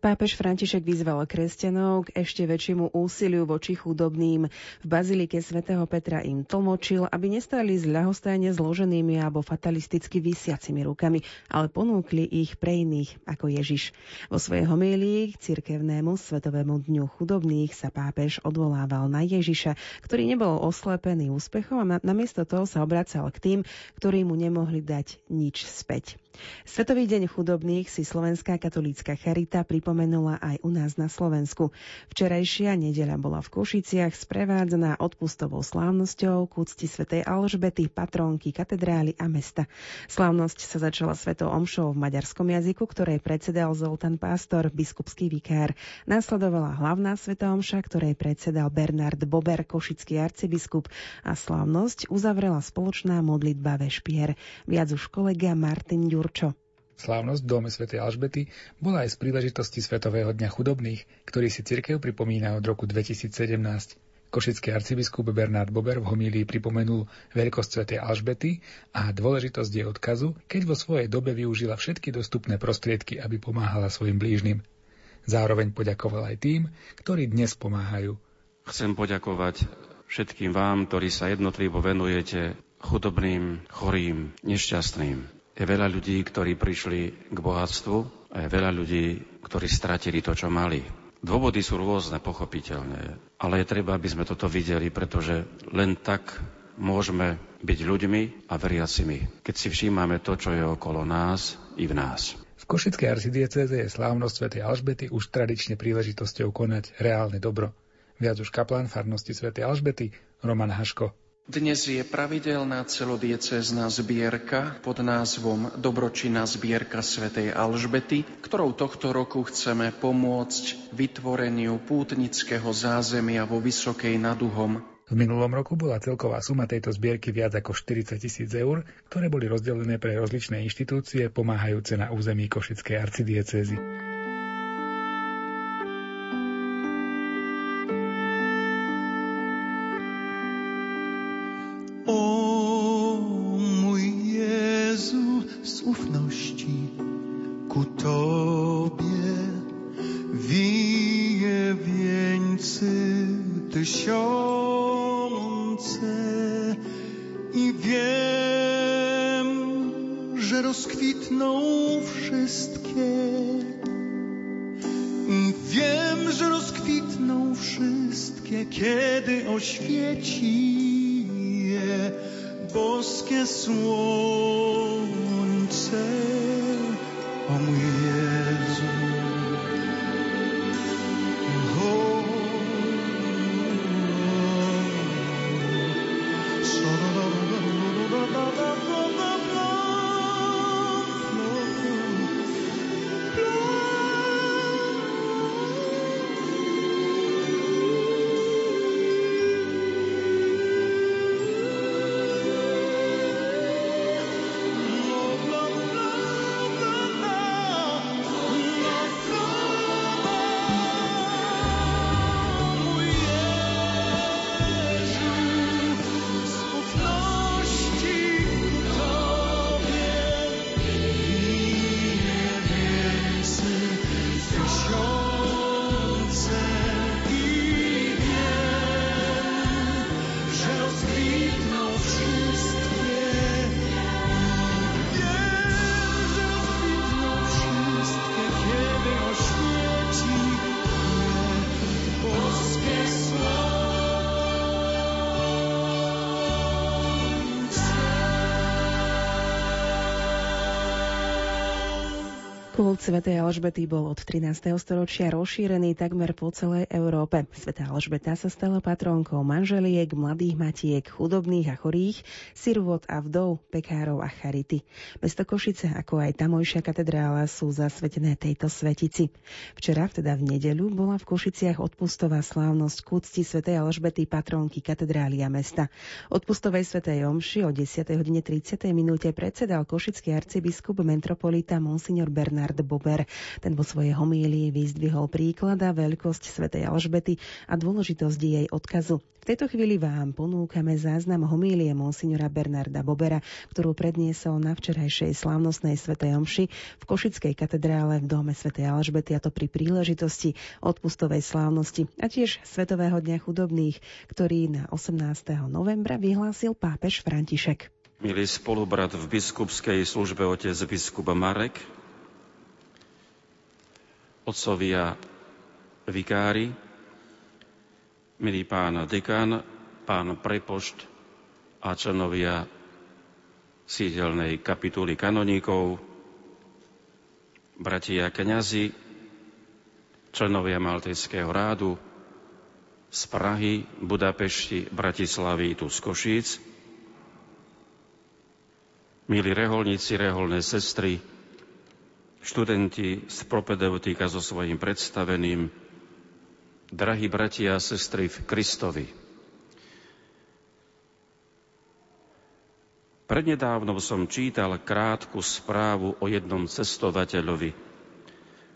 Pápež František vyzval kresťanov k ešte väčšiemu úsiliu voči chudobným. V bazilike svätého Petra im tlmočil, aby nestali z ľahostajne zloženými alebo fatalisticky vysiacimi rukami, ale ponúkli ich pre iných ako Ježiš. Vo svojej homílii k cirkevnému Svetovému dňu chudobných sa pápež odvolával na Ježiša, ktorý nebol oslepený úspechom a namiesto toho sa obracal k tým, ktorí mu nemohli dať nič späť. Svetový deň chudobných si Slovenská katolícka charita pripomenula aj u nás na Slovensku. Včerajšia nedeľa bola v Košiciach sprevádzaná odpustovou slávnosťou k úcti svätej Alžbety, patrónky, katedrály a mesta. Slávnosť sa začala svetou omšou v maďarskom jazyku, ktorej predsedal Zoltán Pástor, biskupský vikár. Následovala hlavná sveta omša, ktorej predsedal Bernard Bober, košický arcibiskup a slávnosť uzavrela spoločná modlitba Vešpier. Viac už kolega Martin Ďur Jurčo. Slávnosť v dome svätej Alžbety bola aj z príležitosti Svetového dňa chudobných, ktorý si cirkev pripomína od roku 2017. Košický arcibiskup Bernard Bober v homílii pripomenul veľkosť svätej Alžbety a dôležitosť jej odkazu, keď vo svojej dobe využila všetky dostupné prostriedky, aby pomáhala svojim blížnym. Zároveň poďakoval aj tým, ktorí dnes pomáhajú. Chcem poďakovať všetkým vám, ktorí sa jednotlivo venujete chudobným, chorým, nešťastným. Je veľa ľudí, ktorí prišli k bohatstvu a je veľa ľudí, ktorí stratili to, čo mali. Dôvody sú rôzne, pochopiteľne, ale je treba, aby sme toto videli, pretože len tak môžeme byť ľuďmi a veriacimi, keď si všímame to, čo je okolo nás i v nás. V Košickej arcidieceze je slávnosť Sv. Alžbety už tradične príležitosťou konať reálne dobro. Viac už kaplán farnosti Sv. Alžbety Roman Haško. Dnes je pravidelná celodiecezná zbierka pod názvom Dobročinná zbierka svätej Alžbety, ktorou tohto roku chceme pomôcť vytvoreniu pútnického zázemia vo Vysokej nad. V minulom roku bola celková suma tejto zbierky viac ako 40 tisíc eur, ktoré boli rozdelené pre rozličné inštitúcie pomáhajúce na území Košickej arcidiecézy. wszystkie, kiedy oświeci je boskie słońce. O mój Jezu. Kult svätej Alžbety bol od 13. storočia rozšírený takmer po celej Európe. Svetá Alžbeta sa stala patrónkou manželiek, mladých matiek, chudobných a chorých, sirvot a vdov, pekárov a charity. Mesto Košice, ako aj tamojšia katedrála sú zasvetené tejto svetici. Včera, teda v nedeľu, bola v Košiciach odpustová slávnosť k úcti Alžbety patrónky katedrály a mesta. Odpustovej svätej omši o 10.30 minúte predsedal košický arcibiskup metropolita Monsignor Bernard Bernard Bober. Ten vo svojej homílii vyzdvihol príklad a veľkosť svätej Alžbety a dôležitosť jej odkazu. V tejto chvíli vám ponúkame záznam homílie monsignora Bernarda Bobera, ktorú predniesol na včerajšej slávnostnej svätej omši v Košickej katedrále v dome svätej Alžbety a to pri príležitosti odpustovej slávnosti a tiež Svetového dňa chudobných, ktorý na 18. novembra vyhlásil pápež František. Milý spolubrat v biskupskej službe otec biskup Marek, otcovia vikári, milý pán dekan, pán prepošt a členovia sídelnej kapituly kanoníkov, bratia kňazi, členovia Maltejského rádu z Prahy, Budapešti, Bratislavy tu z Košíc, milí reholníci, reholné sestry, študenti z propedeutika so svojím predstaveným, drahí bratia a sestry v Kristovi. Prednedávnom som čítal krátku správu o jednom cestovateľovi,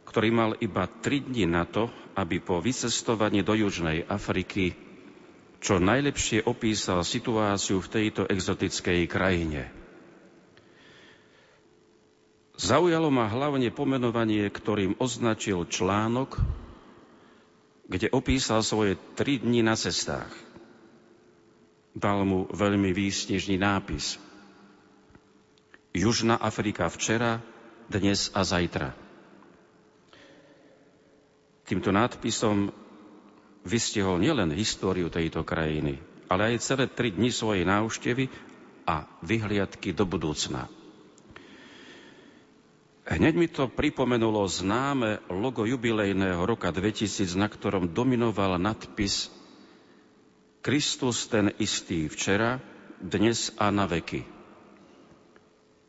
ktorý mal iba tri dni na to, aby po vycestovaní do Južnej Afriky čo najlepšie opísal situáciu v tejto exotickej krajine. Zaujalo ma hlavne pomenovanie, ktorým označil článok, kde opísal svoje tri dni na cestách. Dal mu veľmi výsnežný nápis. Južná Afrika včera, dnes a zajtra. Týmto nadpisom vystihol nielen históriu tejto krajiny, ale aj celé tri dni svojej návštevy a vyhliadky do budúcna. Hneď mi to pripomenulo známe logo jubilejného roka 2000, na ktorom dominoval nadpis Kristus ten istý včera, dnes a na veky.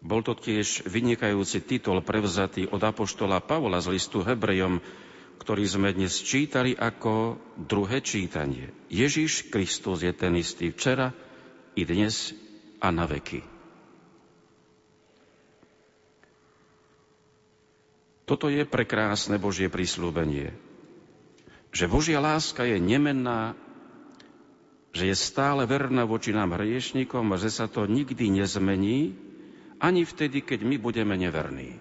Bol to tiež vynikajúci titul prevzatý od apoštola Pavla z listu Hebrejom, ktorý sme dnes čítali ako druhé čítanie. Ježiš Kristus je ten istý včera, i dnes a na veky. Toto je prekrásne Božie prislúbenie. Že Božia láska je nemenná, že je stále verná voči nám hriešnikom a že sa to nikdy nezmení, ani vtedy, keď my budeme neverní.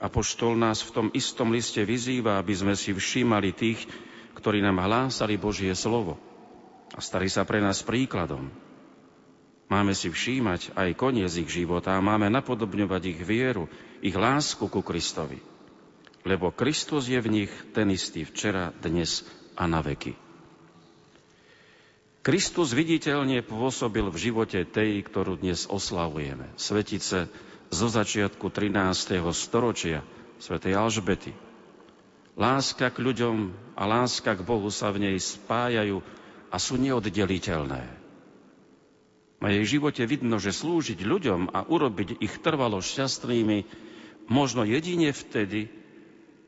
Apoštol nás v tom istom liste vyzýva, aby sme si všímali tých, ktorí nám hlásali Božie slovo a stali sa pre nás príkladom. Máme si všímať aj koniec ich života a máme napodobňovať ich vieru, ich lásku ku Kristovi. Lebo Kristus je v nich ten istý včera, dnes a na veky. Kristus viditeľne pôsobil v živote tej, ktorú dnes oslavujeme. Svetice zo začiatku 13. storočia, svätej Alžbety. Láska k ľuďom a láska k Bohu sa v nej spájajú a sú neoddeliteľné. Na jej živote vidno, že slúžiť ľuďom a urobiť ich trvalo šťastnými možno jedine vtedy,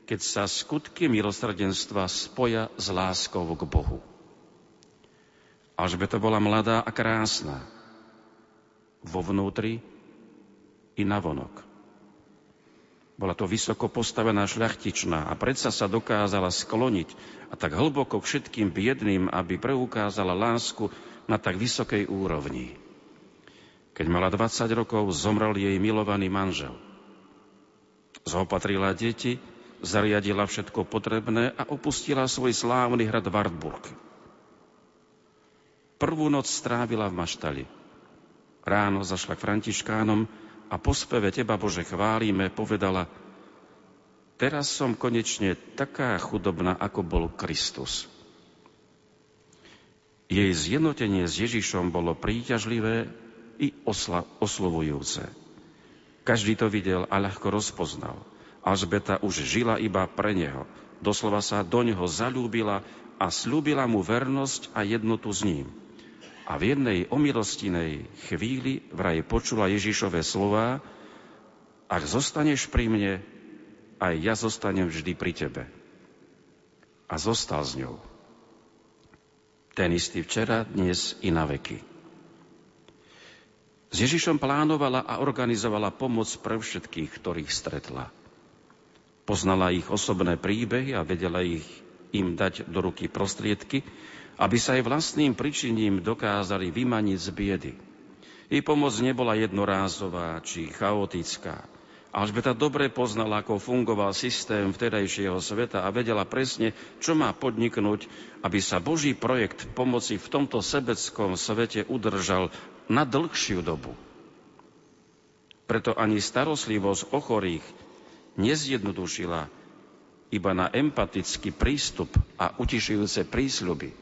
keď sa skutky milosrdenstva spoja s láskou k Bohu. To bola mladá a krásna, vo vnútri i navonok. Bola to vysoko postavená šľachtičná a predsa sa dokázala skloniť a tak hlboko k všetkým biedným, aby preukázala lásku na tak vysokej úrovni. Keď mala 20 rokov, zomrel jej milovaný manžel. Zopatrila deti, zariadila všetko potrebné a opustila svoj slávny hrad Wartburg. Prvú noc strávila v maštali. Ráno zašla k Františkánom a po speve Teba Bože chválime povedala Teraz som konečne taká chudobná, ako bol Kristus. Jej zjednotenie s Ježišom bolo príťažlivé i osla, oslovujúce. Každý to videl a ľahko rozpoznal. Alžbeta už žila iba pre neho. Doslova sa do neho zalúbila a slúbila mu vernosť a jednotu s ním. A v jednej omilostinej chvíli vraj počula Ježišové slová Ak zostaneš pri mne, aj ja zostanem vždy pri tebe. A zostal s ňou. Ten istý včera, dnes i na veky. S Ježišom plánovala a organizovala pomoc pre všetkých, ktorých stretla. Poznala ich osobné príbehy a vedela ich im dať do ruky prostriedky, aby sa aj vlastným pričiním dokázali vymaniť z biedy. Jej pomoc nebola jednorázová či chaotická. Alžbeta dobre poznala, ako fungoval systém vtedajšieho sveta a vedela presne, čo má podniknúť, aby sa Boží projekt pomoci v tomto sebeckom svete udržal na dlhšiu dobu. Preto ani starostlivosť o chorých nezjednodušila iba na empatický prístup a utišujúce prísľuby.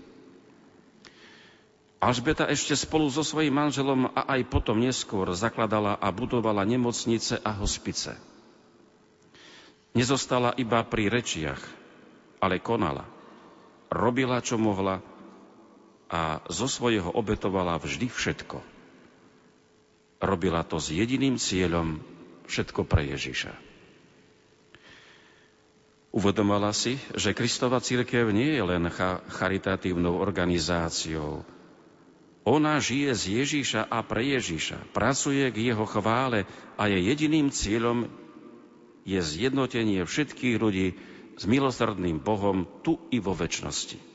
Alžbeta ešte spolu so svojím manželom a aj potom neskôr zakladala a budovala nemocnice a hospice. Nezostala iba pri rečiach, ale konala. Robila, čo mohla a zo svojho obetovala vždy všetko. Robila to s jediným cieľom všetko pre Ježiša. Uvedomala si, že Kristova církev nie je len charitatívnou organizáciou. Ona žije z Ježíša a pre Ježíša, pracuje k jeho chvále a je jediným cieľom je zjednotenie všetkých ľudí s milosrdným Bohom tu i vo väčšnosti.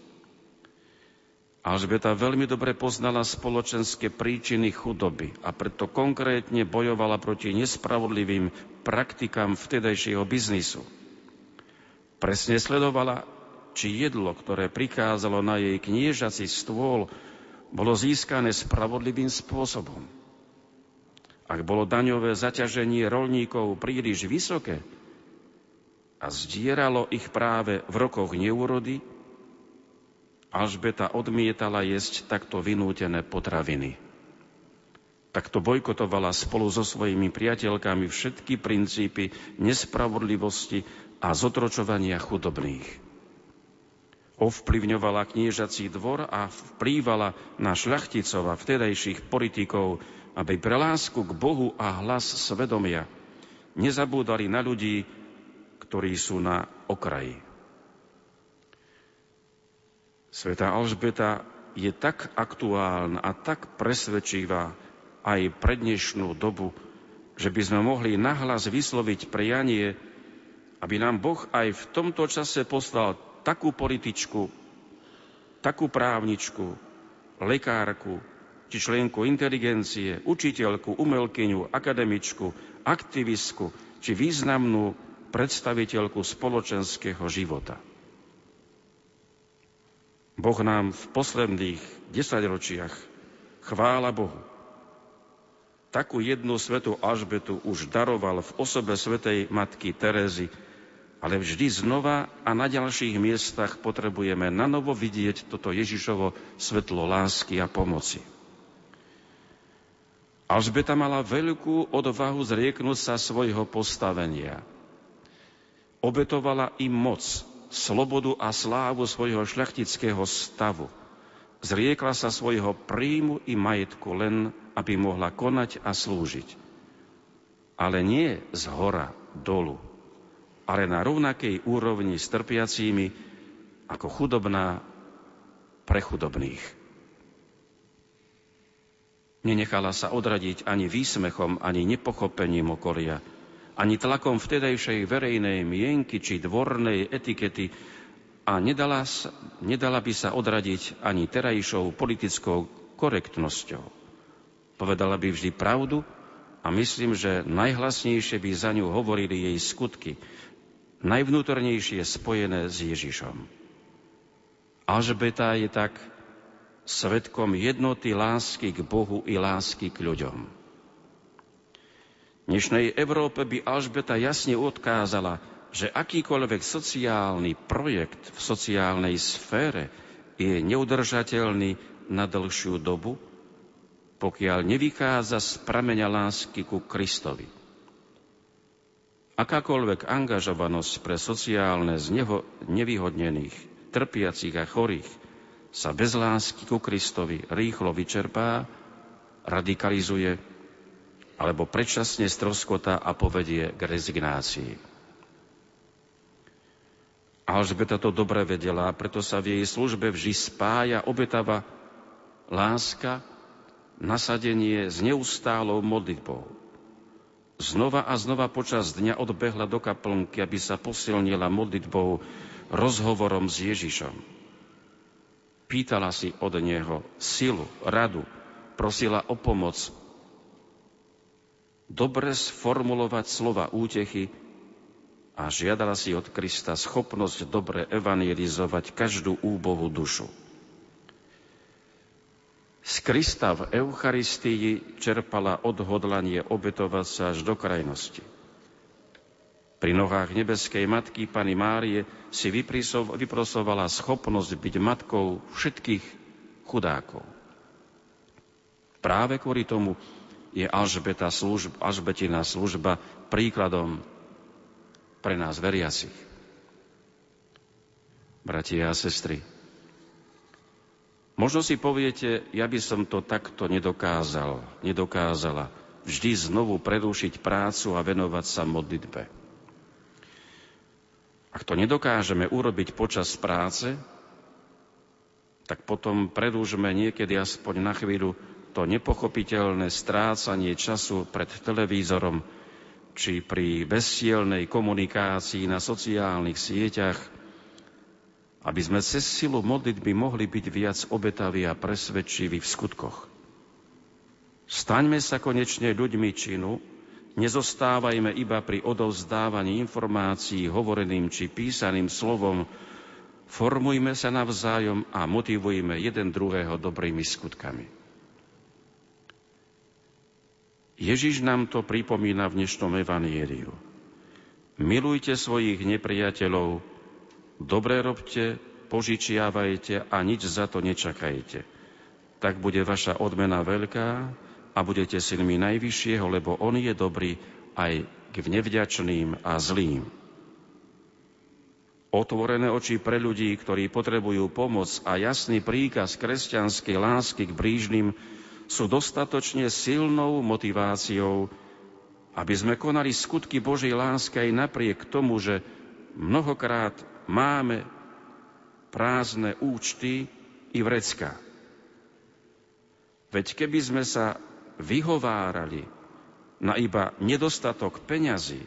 Alžbeta veľmi dobre poznala spoločenské príčiny chudoby a preto konkrétne bojovala proti nespravodlivým praktikám vtedajšieho biznisu. Presne sledovala, či jedlo, ktoré prikázalo na jej kniežací stôl, bolo získané spravodlivým spôsobom. Ak bolo daňové zaťaženie rolníkov príliš vysoké a zdieralo ich práve v rokoch neúrody, Alžbeta odmietala jesť takto vynútené potraviny. Takto bojkotovala spolu so svojimi priateľkami všetky princípy nespravodlivosti a zotročovania chudobných. Ovplyvňovala kniežací dvor a vplývala na šľachticov a vtedajších politikov, aby pre lásku k Bohu a hlas svedomia nezabúdali na ľudí, ktorí sú na okraji. Sveta Alžbeta je tak aktuálna a tak presvedčivá aj pre dnešnú dobu, že by sme mohli nahlas vysloviť prianie, aby nám Boh aj v tomto čase poslal takú političku, takú právničku, lekárku, či členku inteligencie, učiteľku, umelkyňu, akademičku, aktivistku, či významnú predstaviteľku spoločenského života. Boh nám v posledných desaťročiach, chvála Bohu, takú jednu svetu Alžbetu už daroval v osobe svetej matky Terezy, ale vždy znova a na ďalších miestach potrebujeme na novo vidieť toto Ježišovo svetlo lásky a pomoci. Alžbeta mala veľkú odvahu zrieknúť sa svojho postavenia. Obetovala im moc, slobodu a slávu svojho šľachtického stavu. Zriekla sa svojho príjmu i majetku len, aby mohla konať a slúžiť. Ale nie z hora dolu, ale na rovnakej úrovni s trpiacími ako chudobná pre chudobných. Nenechala sa odradiť ani výsmechom, ani nepochopením okolia, ani tlakom vtedajšej verejnej mienky či dvornej etikety a nedala, nedala by sa odradiť ani terajšou politickou korektnosťou. Povedala by vždy pravdu a myslím, že najhlasnejšie by za ňu hovorili jej skutky, najvnútornejšie spojené s Ježišom. Alžbeta je tak svetkom jednoty lásky k Bohu i lásky k ľuďom dnešnej Európe by Alžbeta jasne odkázala, že akýkoľvek sociálny projekt v sociálnej sfére je neudržateľný na dlhšiu dobu, pokiaľ nevychádza z prameňa lásky ku Kristovi. Akákoľvek angažovanosť pre sociálne zneho, nevyhodnených, trpiacich a chorých sa bez lásky ku Kristovi rýchlo vyčerpá, radikalizuje alebo predčasne stroskota a povedie k rezignácii. Alžbeta to dobre vedela, preto sa v jej službe vždy spája obetava láska nasadenie s neustálou modlitbou. Znova a znova počas dňa odbehla do kaplnky, aby sa posilnila modlitbou, rozhovorom s Ježišom. Pýtala si od neho silu, radu, prosila o pomoc. Dobre sformulovať slova útechy a žiadala si od Krista schopnosť dobre evangelizovať každú úbohu dušu. Z Krista v Eucharistii čerpala odhodlanie obetovať sa až do krajnosti. Pri nohách nebeskej matky Pany Márie si vyprosovala schopnosť byť matkou všetkých chudákov. Práve kvôli tomu je Alžbeta služba, Alžbetina služba príkladom pre nás veriacich. Bratia a sestry, Možno si poviete, ja by som to takto nedokázal, nedokázala vždy znovu prerušiť prácu a venovať sa modlitbe. Ak to nedokážeme urobiť počas práce, tak potom predúžme niekedy aspoň na chvíľu to nepochopiteľné strácanie času pred televízorom či pri bezsielnej komunikácii na sociálnych sieťach – aby sme cez silu modlitby mohli byť viac obetaví a presvedčiví v skutkoch. Staňme sa konečne ľuďmi činu, nezostávajme iba pri odovzdávaní informácií hovoreným či písaným slovom, formujme sa navzájom a motivujme jeden druhého dobrými skutkami. Ježiš nám to pripomína v dnešnom evanieliu. Milujte svojich nepriateľov, Dobre robte, požičiavajte a nič za to nečakajte. Tak bude vaša odmena veľká a budete synmi Najvyššieho, lebo On je dobrý aj k nevďačným a zlým. Otvorené oči pre ľudí, ktorí potrebujú pomoc a jasný príkaz kresťanskej lásky k blížnym sú dostatočne silnou motiváciou, aby sme konali skutky Božej lásky aj napriek tomu, že mnohokrát máme prázdne účty i vrecka. Veď keby sme sa vyhovárali na iba nedostatok peňazí,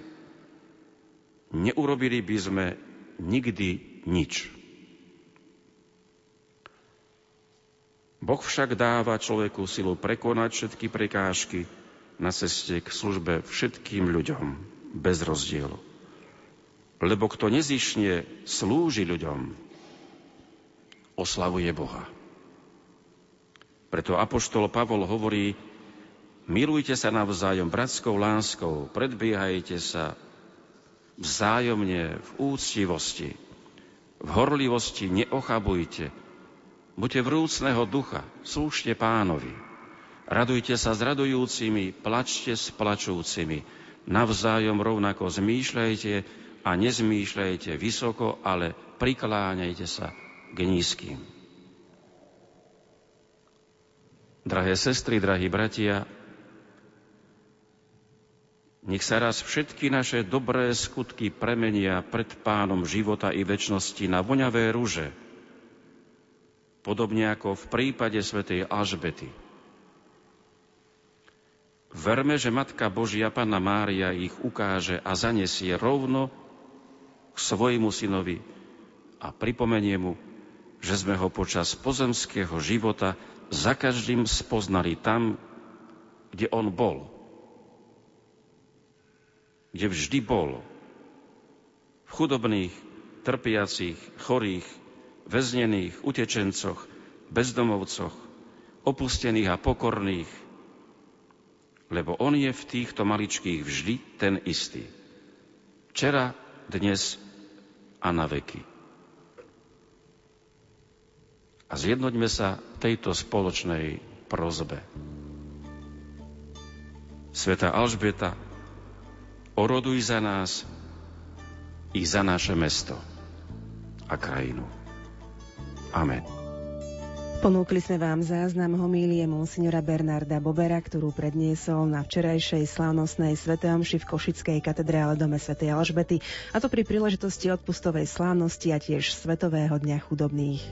neurobili by sme nikdy nič. Boh však dáva človeku silu prekonať všetky prekážky na ceste k službe všetkým ľuďom bez rozdielu. Lebo kto nezišne slúži ľuďom, oslavuje Boha. Preto Apoštol Pavol hovorí, milujte sa navzájom bratskou láskou, predbiehajte sa vzájomne v úctivosti, v horlivosti neochabujte, buďte vrúcného ducha, slúžte pánovi, radujte sa s radujúcimi, plačte s plačúcimi, navzájom rovnako zmýšľajte, a nezmýšľajte vysoko, ale prikláňajte sa k nízkym. Drahé sestry, drahí bratia, nech sa raz všetky naše dobré skutky premenia pred pánom života i väčšnosti na voňavé rúže, podobne ako v prípade svätej Alžbety. Verme, že Matka Božia Panna Mária ich ukáže a zanesie rovno svojmu synovi a pripomenie mu, že sme ho počas pozemského života za každým spoznali tam, kde on bol. Kde vždy bol. V chudobných, trpiacich, chorých, väznených, utečencoch, bezdomovcoch, opustených a pokorných, lebo on je v týchto maličkých vždy ten istý. Včera, dnes a na veky. A zjednoďme sa tejto spoločnej prozbe. Sveta Alžbeta, oroduj za nás i za naše mesto a krajinu. Amen. Ponúkli sme vám záznam homílie monsignora Bernarda Bobera, ktorú predniesol na včerajšej slávnostnej svetomši v Košickej katedrále dome Sv. Alžbety, a to pri príležitosti odpustovej slávnosti a tiež Svetového dňa chudobných.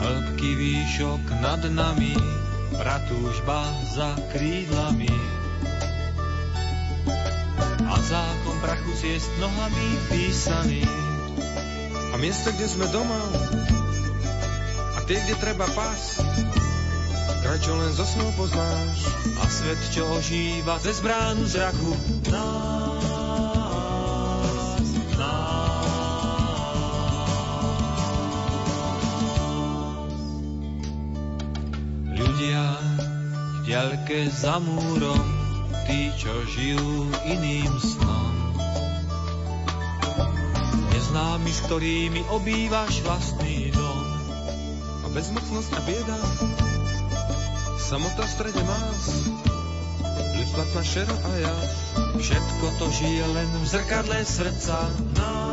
Hĺbky výšok nad nami, pratúžba za krídlami, prachu ciest nohami písaný. A miesta, kde sme doma, a tie, kde treba pás, kraj, čo len zo snov poznáš. A svet, čo ožíva cez bránu zraku nás, nás. Ľudia v diaľke za múrom, tí, čo žijú iným snom. Neznámy, s ktorými obývaš vlastný dom. A bezmocnosť a bieda Samota v strede más, ľudstva šero a ja. Všetko to žije len v zrkadle srdca nás.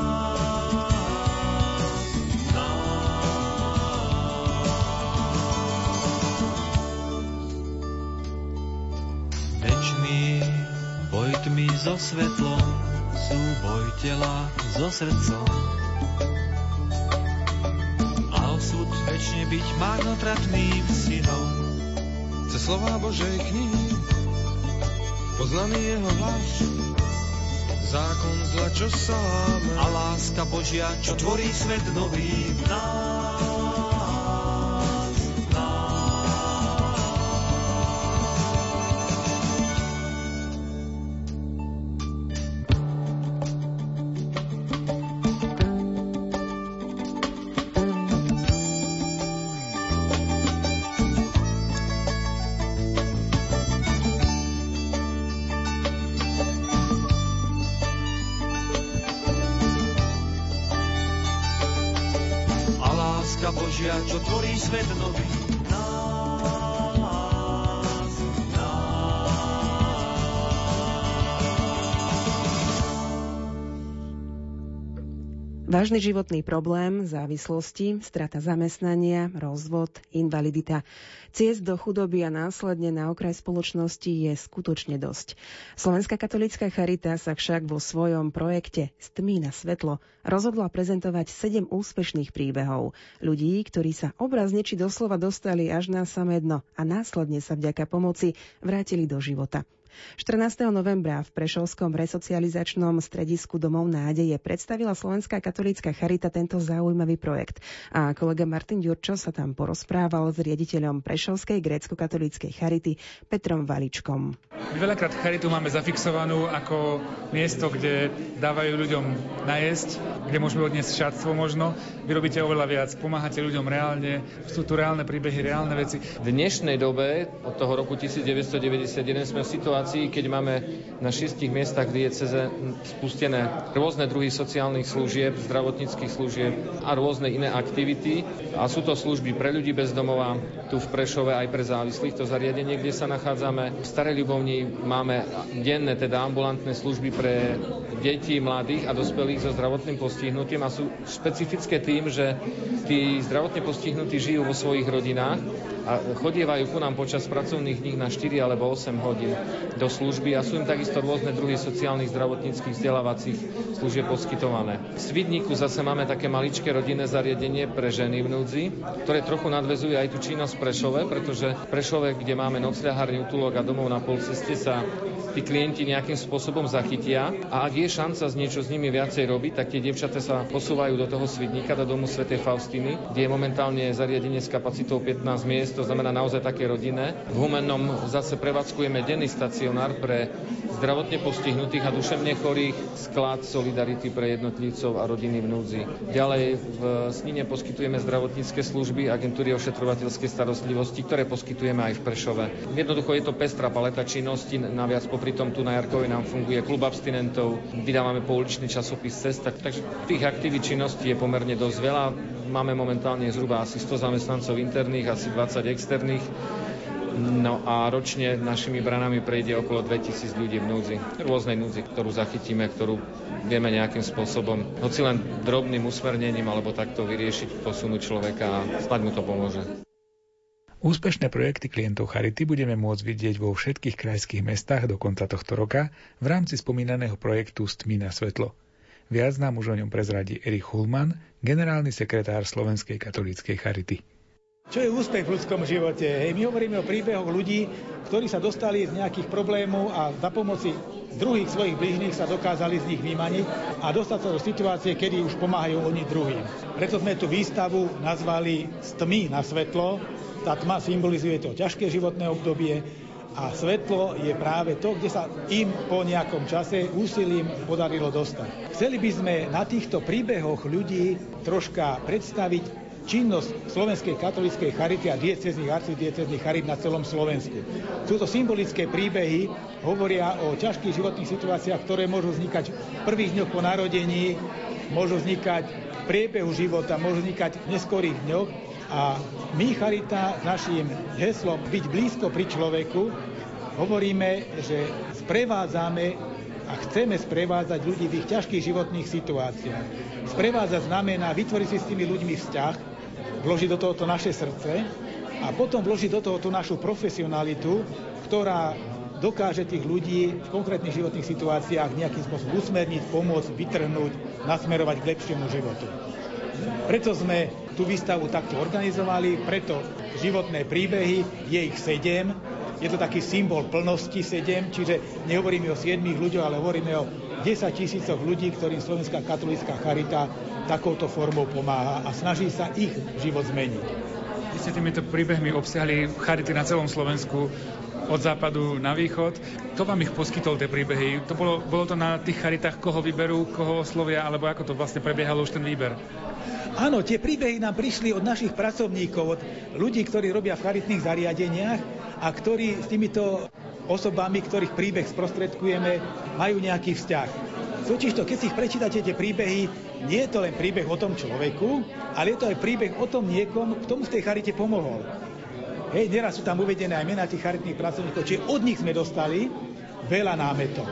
So svetlom, súboj tela so srdcom. Byť marnotratným synom cez slova Božej knihy, poznaný jeho hlas, zákon zla, čo sáme. A láska Božia, čo tvorí svet nový v nás. Čo tvorí svet nový. Vážny životný problém, závislosti, strata zamestnania, rozvod, invalidita. Ciest do chudoby a následne na okraj spoločnosti je skutočne dosť. Slovenská katolická charita sa však vo svojom projekte Stmí na svetlo rozhodla prezentovať sedem úspešných príbehov. Ľudí, ktorí sa obrazne či doslova dostali až na samé dno a následne sa vďaka pomoci vrátili do života. 14. novembra v Prešovskom resocializačnom stredisku Domov nádeje predstavila Slovenská katolícka charita tento zaujímavý projekt. A kolega Martin Ďurčo sa tam porozprával s riaditeľom Prešovskej grécko-katolíckej charity Petrom Valičkom. My veľakrát charitu máme zafixovanú ako miesto, kde dávajú ľuďom najesť, kde môžeme odniesť šatstvo možno. Vy robíte oveľa viac, pomáhate ľuďom reálne, sú tu reálne príbehy, reálne veci. V dnešnej dobe, od toho roku 1991, sme v situácii, situácii, keď máme na šiestich miestach dieceze spustené rôzne druhy sociálnych služieb, zdravotníckých služieb a rôzne iné aktivity. A sú to služby pre ľudí bez domova, tu v Prešove aj pre závislých, to zariadenie, kde sa nachádzame. V Starej Ľubovni máme denné, teda ambulantné služby pre deti, mladých a dospelých so zdravotným postihnutím a sú špecifické tým, že tí zdravotne postihnutí žijú vo svojich rodinách a chodievajú ku nám počas pracovných dní na 4 alebo 8 hodín do služby a sú im takisto rôzne druhy sociálnych, zdravotníckých, vzdelávacích služieb poskytované. V Svidníku zase máme také maličké rodinné zariadenie pre ženy v núdzi, ktoré trochu nadvezuje aj tú činnosť v Prešove, pretože Prešove, kde máme nocľahárny útulok a domov na polceste sa tí klienti nejakým spôsobom zachytia a ak je šanca z niečo s nimi viacej robiť, tak tie dievčate sa posúvajú do toho Svidníka, do domu Sv. Faustiny, kde je momentálne zariadenie s kapacitou 15 miest to znamená naozaj také rodinné. V Humennom zase prevádzkujeme denný stacionár pre zdravotne postihnutých a duševne chorých, sklad Solidarity pre jednotlivcov a rodiny v núdzi. Ďalej v Snine poskytujeme zdravotnícke služby agentúry ošetrovateľskej starostlivosti, ktoré poskytujeme aj v Prešove. Jednoducho je to pestrá paleta činnosti, naviac popri tom tu na Jarkovej nám funguje klub abstinentov, vydávame pouličný časopis Cesta, takže tých aktivít činností je pomerne dosť veľa. Máme momentálne zhruba asi 100 zamestnancov interných, asi 20 externých. No a ročne našimi branami prejde okolo 2000 ľudí v núdzi. Rôznej núdzi, ktorú zachytíme, ktorú vieme nejakým spôsobom, hoci len drobným usmernením alebo takto vyriešiť, posunúť človeka a snad mu to pomôže. Úspešné projekty klientov Charity budeme môcť vidieť vo všetkých krajských mestách do konca tohto roka v rámci spomínaného projektu Stmí na svetlo. Viac nám už o ňom prezradí Erich Hulman, generálny sekretár Slovenskej katolíckej charity. Čo je úspech v ľudskom živote? Hej, my hovoríme o príbehoch ľudí, ktorí sa dostali z nejakých problémov a za pomoci druhých svojich blížnych sa dokázali z nich vymaniť a dostať sa do situácie, kedy už pomáhajú oni druhým. Preto sme tú výstavu nazvali Z tmy na svetlo. Tá tma symbolizuje to ťažké životné obdobie, a svetlo je práve to, kde sa im po nejakom čase úsilím podarilo dostať. Chceli by sme na týchto príbehoch ľudí troška predstaviť činnosť Slovenskej katolíckej charity a diecezných arcidiecezných charit na celom Slovensku. Sú to symbolické príbehy, hovoria o ťažkých životných situáciách, ktoré môžu vznikať v prvých dňoch po narodení, môžu vznikať v priebehu života, môžu vznikať v neskorých dňoch. A my, Charita, našim heslom byť blízko pri človeku, hovoríme, že sprevádzame a chceme sprevádzať ľudí v ich ťažkých životných situáciách. Sprevádzať znamená vytvoriť si s tými ľuďmi vzťah, vložiť do tohoto naše srdce a potom vložiť do tohoto našu profesionalitu, ktorá dokáže tých ľudí v konkrétnych životných situáciách nejakým spôsobom usmerniť, pomôcť, vytrhnúť, nasmerovať k lepšiemu životu. Preto sme tú výstavu takto organizovali, preto životné príbehy, je ich sedem, je to taký symbol plnosti sedem, čiže nehovoríme o siedmých ľuďoch, ale hovoríme o 10 tisícoch ľudí, ktorým Slovenská katolická charita takouto formou pomáha a snaží sa ich život zmeniť. Vy ste týmito príbehmi obsiahli charity na celom Slovensku od západu na východ. Kto vám ich poskytol, tie príbehy? To bolo, bolo to na tých charitách, koho vyberú, koho oslovia, alebo ako to vlastne prebiehalo už ten výber? Áno, tie príbehy nám prišli od našich pracovníkov, od ľudí, ktorí robia v charitných zariadeniach a ktorí s týmito osobami, ktorých príbeh sprostredkujeme, majú nejaký vzťah. Totiž to, keď si ich prečítate tie príbehy, nie je to len príbeh o tom človeku, ale je to aj príbeh o tom niekom, kto mu v tej charite pomohol. Hej, neraz sú tam uvedené aj mená tých charitných pracovníkov, čiže od nich sme dostali veľa námetov.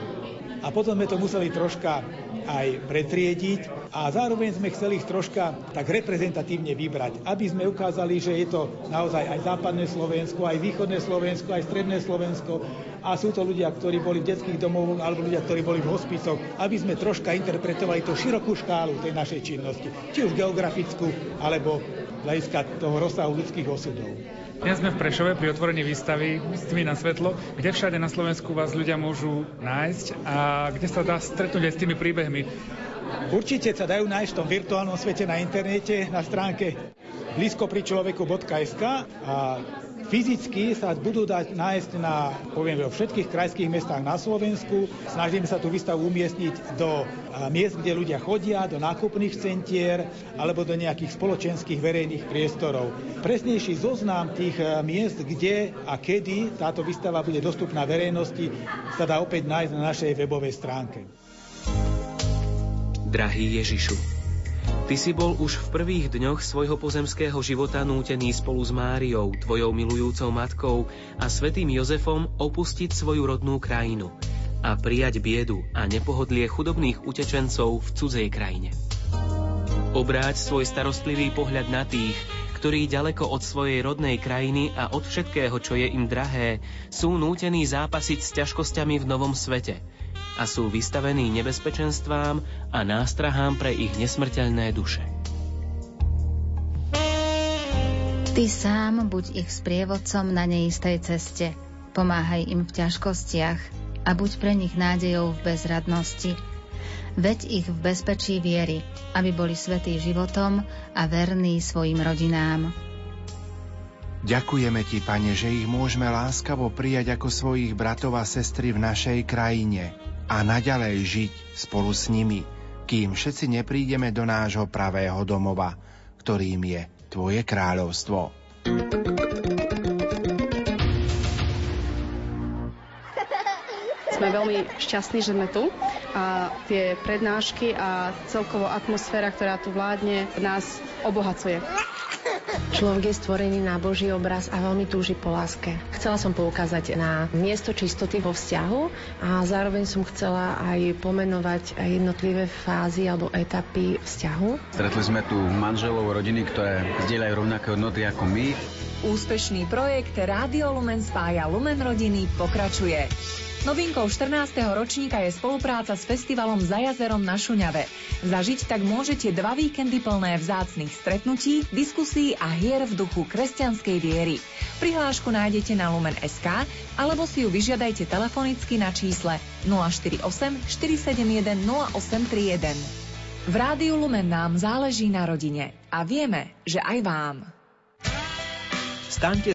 A potom sme to museli troška aj pretriediť a zároveň sme chceli ich troška tak reprezentatívne vybrať, aby sme ukázali, že je to naozaj aj západné Slovensko, aj východné Slovensko, aj stredné Slovensko a sú to ľudia, ktorí boli v detských domovoch alebo ľudia, ktorí boli v hospicoch, aby sme troška interpretovali tú širokú škálu tej našej činnosti, či už geografickú, alebo hľadiska toho rozsahu ľudských osudov. Dnes sme v Prešove pri otvorení výstavy s tými na svetlo, kde všade na Slovensku vás ľudia môžu nájsť a kde sa dá stretnúť aj s tými príbehmi. Určite sa dajú nájsť v tom virtuálnom svete na internete, na stránke blízkopričloveku.sk a Fyzicky sa budú dať nájsť na, poviem, vo všetkých krajských mestách na Slovensku. Snažíme sa tú výstavu umiestniť do miest, kde ľudia chodia, do nákupných centier alebo do nejakých spoločenských verejných priestorov. Presnejší zoznam tých miest, kde a kedy táto výstava bude dostupná verejnosti, sa dá opäť nájsť na našej webovej stránke. Drahý Ježišu, Ty si bol už v prvých dňoch svojho pozemského života nútený spolu s Máriou, tvojou milujúcou matkou a svetým Jozefom opustiť svoju rodnú krajinu a prijať biedu a nepohodlie chudobných utečencov v cudzej krajine. Obráť svoj starostlivý pohľad na tých, ktorí ďaleko od svojej rodnej krajiny a od všetkého, čo je im drahé, sú nútení zápasiť s ťažkosťami v novom svete – a sú vystavení nebezpečenstvám a nástrahám pre ich nesmrteľné duše. Ty sám buď ich sprievodcom na neistej ceste. Pomáhaj im v ťažkostiach a buď pre nich nádejou v bezradnosti. Veď ich v bezpečí viery, aby boli svetí životom a verní svojim rodinám. Ďakujeme Ti, Pane, že ich môžeme láskavo prijať ako svojich bratov a sestry v našej krajine a naďalej žiť spolu s nimi, kým všetci neprídeme do nášho pravého domova, ktorým je Tvoje kráľovstvo. Sme veľmi šťastní, že sme tu a tie prednášky a celkovo atmosféra, ktorá tu vládne, nás obohacuje. Človek je stvorený na Boží obraz a veľmi túži po láske. Chcela som poukázať na miesto čistoty vo vzťahu a zároveň som chcela aj pomenovať jednotlivé fázy alebo etapy vzťahu. Stretli sme tu manželov, rodiny, ktoré zdieľajú rovnaké hodnoty ako my. Úspešný projekt Rádio Lumen spája Lumen rodiny pokračuje. Novinkou 14. ročníka je spolupráca s festivalom Za jazerom na Šuňave. Zažiť tak môžete dva víkendy plné vzácnych stretnutí, diskusí a hier v duchu kresťanskej viery. Prihlášku nájdete na Lumen.sk alebo si ju vyžiadajte telefonicky na čísle 048 471 0831. V Rádiu Lumen nám záleží na rodine a vieme, že aj vám. Staňte